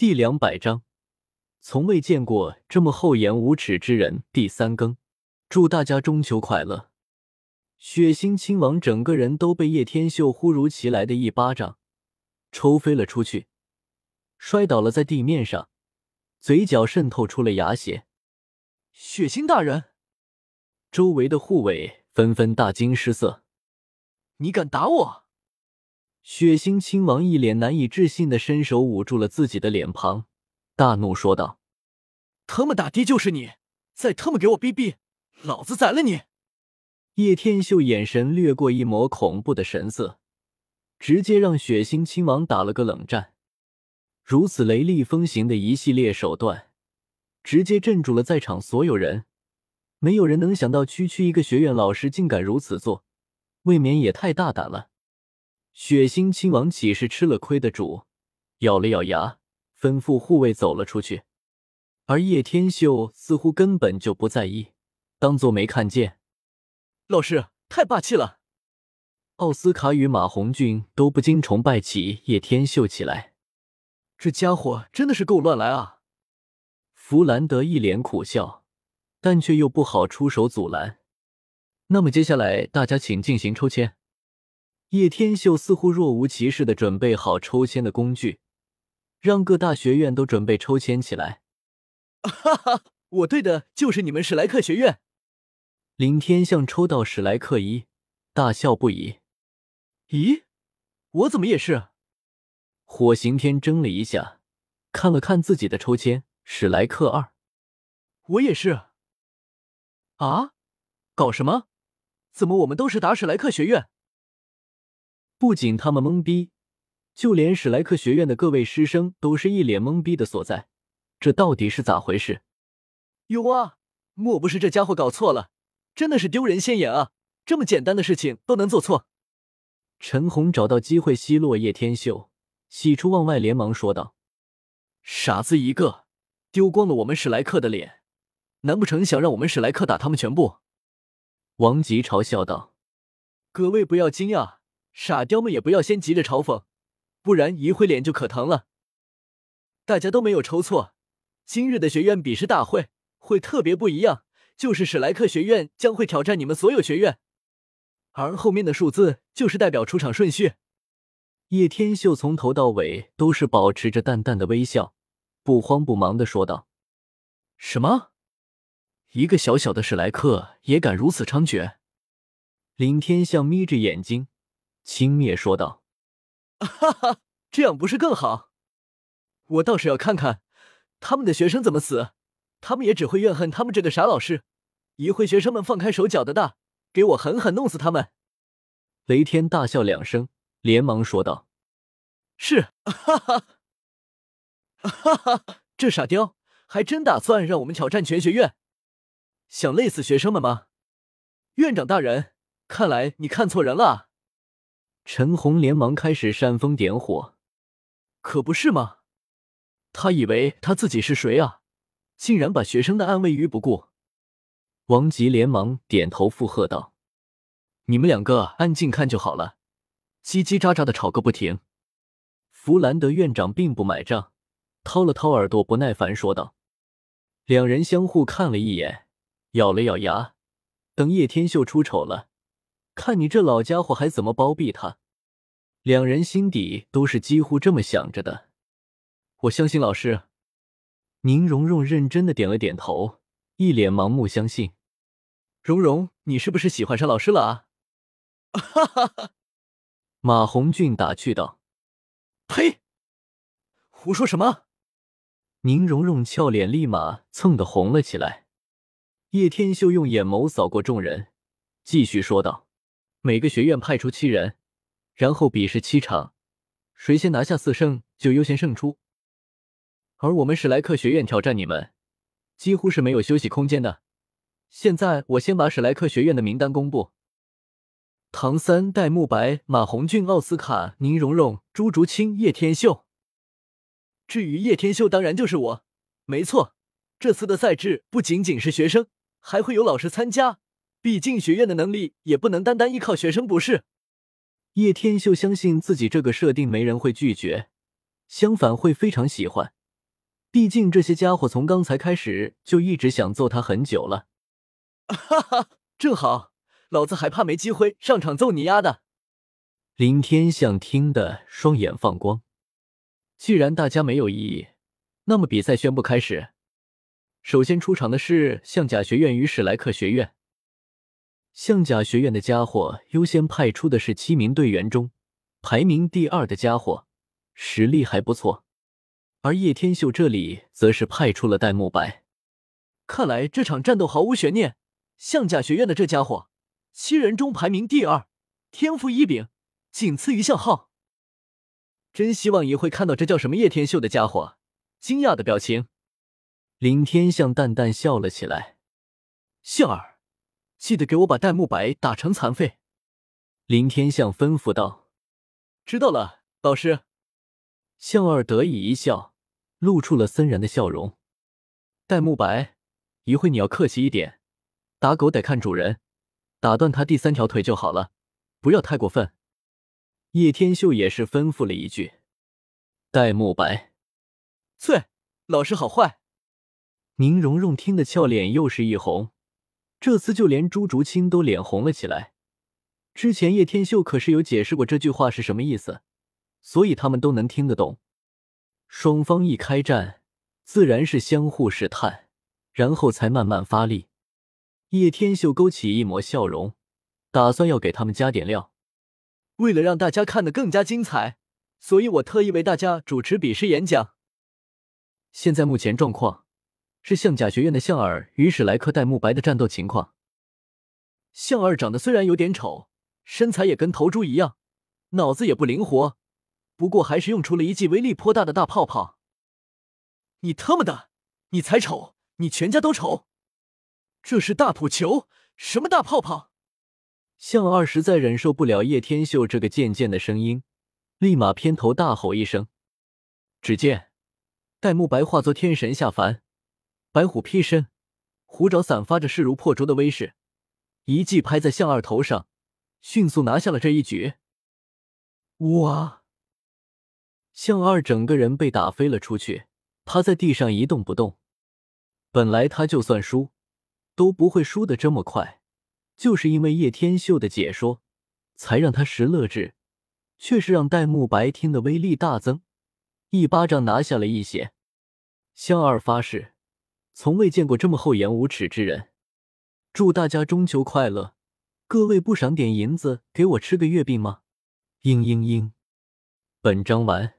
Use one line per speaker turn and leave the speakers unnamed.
第两百章，从未见过这么厚颜无耻之人。第三更，祝大家中秋快乐！血腥亲王整个人都被叶天秀忽如其来的一巴掌抽飞了出去，摔倒了在地面上，嘴角渗透出了牙血。
血腥大人，
周围的护卫纷纷大惊失色：“
你敢打我！”
血腥亲王一脸难以置信的伸手捂住了自己的脸庞，大怒说道：“
特么打的就是你！再特么给我逼逼，老子宰了你！”
叶天秀眼神掠过一抹恐怖的神色，直接让血腥亲王打了个冷战。如此雷厉风行的一系列手段，直接镇住了在场所有人。没有人能想到，区区一个学院老师竟敢如此做，未免也太大胆了。血腥亲王岂是吃了亏的主？咬了咬牙，吩咐护卫走了出去。而叶天秀似乎根本就不在意，当做没看见。
老师太霸气了！
奥斯卡与马红俊都不禁崇拜起叶天秀起来。
这家伙真的是够乱来啊！
弗兰德一脸苦笑，但却又不好出手阻拦。那么接下来大家请进行抽签。叶天秀似乎若无其事的准备好抽签的工具，让各大学院都准备抽签起来。
哈哈，我对的就是你们史莱克学院。
林天象抽到史莱克一，大笑不已。
咦，我怎么也是？
火刑天怔了一下，看了看自己的抽签，史莱克二，
我也是。啊，搞什么？怎么我们都是打史莱克学院？
不仅他们懵逼，就连史莱克学院的各位师生都是一脸懵逼的所在。这到底是咋回事？
有啊，莫不是这家伙搞错了？真的是丢人现眼啊！这么简单的事情都能做错。
陈红找到机会奚落叶天秀，喜出望外，连忙说道：“
傻子一个，丢光了我们史莱克的脸，难不成想让我们史莱克打他们全部？”
王吉嘲笑道：“
各位不要惊讶。”傻雕们也不要先急着嘲讽，不然一会脸就可疼了。大家都没有抽错，今日的学院比试大会会特别不一样，就是史莱克学院将会挑战你们所有学院，而后面的数字就是代表出场顺序。
叶天秀从头到尾都是保持着淡淡的微笑，不慌不忙的说道：“
什么？一个小小的史莱克也敢如此猖獗？”
林天象眯着眼睛。轻蔑说道：“
哈哈，这样不是更好？我倒是要看看他们的学生怎么死，他们也只会怨恨他们这个傻老师。一会学生们放开手脚的大，给我狠狠弄死他们！”
雷天大笑两声，连忙说道：“
是，哈哈，哈哈，这傻雕还真打算让我们挑战全学院，想累死学生们吗？院长大人，看来你看错人了。”
陈红连忙开始煽风点火，
可不是吗？他以为他自己是谁啊？竟然把学生的安危于不顾！
王吉连忙点头附和道：“
你们两个安静看就好了，叽叽喳喳的吵个不停。”
弗兰德院长并不买账，掏了掏耳朵，不耐烦说道：“两人相互看了一眼，咬了咬牙，等叶天秀出丑了。”看你这老家伙还怎么包庇他？两人心底都是几乎这么想着的。
我相信老师。
宁荣荣认真的点了点头，一脸盲目相信。
荣荣，你是不是喜欢上老师了啊？哈哈哈！
马红俊打趣道。
呸！胡说什么？
宁荣荣俏脸立马蹭的红了起来。叶天秀用眼眸扫过众人，继续说道。每个学院派出七人，然后比试七场，谁先拿下四胜就优先胜出。而我们史莱克学院挑战你们，几乎是没有休息空间的。现在我先把史莱克学院的名单公布：唐三、戴沐白、马红俊、奥斯卡、宁荣荣、朱竹清、叶天秀。
至于叶天秀，当然就是我。没错，这次的赛制不仅仅是学生，还会有老师参加。毕竟学院的能力也不能单单依靠学生，不是？
叶天秀相信自己这个设定没人会拒绝，相反会非常喜欢，毕竟这些家伙从刚才开始就一直想揍他很久了。
哈哈，正好，老子还怕没机会上场揍你丫的！
林天象听得双眼放光。既然大家没有异议，那么比赛宣布开始。首先出场的是象甲学院与史莱克学院。象甲学院的家伙优先派出的是七名队员中排名第二的家伙，实力还不错。而叶天秀这里则是派出了戴沐白。
看来这场战斗毫无悬念，象甲学院的这家伙七人中排名第二，天赋异禀，仅次于向浩。真希望也会看到这叫什么叶天秀的家伙惊讶的表情。
林天向淡淡笑了起来：“
笑儿，记得给我把戴沐白打成残废。”
林天象吩咐道：“
知道了，老师。”
向二得意一笑，露出了森然的笑容。戴沐白，一会你要客气一点，打狗得看主人，打断他第三条腿就好了，不要太过分。叶天秀也是吩咐了一句。戴沐白，
啐，老师好坏。
宁荣荣听得俏脸又是一红，这次就连朱竹清都脸红了起来。之前叶天秀可是有解释过这句话是什么意思，所以他们都能听得懂。双方一开战，自然是相互试探，然后才慢慢发力。叶天秀勾起一抹笑容，打算要给他们加点料。
为了让大家看得更加精彩，所以我特意为大家主持比试演讲。
现在目前状况。是象甲学院的象儿与史莱克戴沐白的战斗情况。
象儿长得虽然有点丑，身材也跟头猪一样，脑子也不灵活，不过还是用出了一记威力颇大的大泡泡。你他妈的，你才丑，你全家都丑！这是大普球，什么大泡泡？
象二实在忍受不了叶天秀这个贱贱的声音，立马偏头大吼一声。只见戴沐白化作天神下凡。白虎劈身，虎爪散发着势如破竹的威势，一记拍在向二头上，迅速拿下了这一局。哇！向二整个人被打飞了出去，趴在地上一动不动。本来他就算输，都不会输的这么快，就是因为叶天秀的解说，才让他识乐智，却是让戴沐白听的威力大增，一巴掌拿下了一血。向二发誓。从未见过这么厚颜无耻之人！祝大家中秋快乐！各位不赏点银子给我吃个月饼吗？嘤嘤嘤！本章完。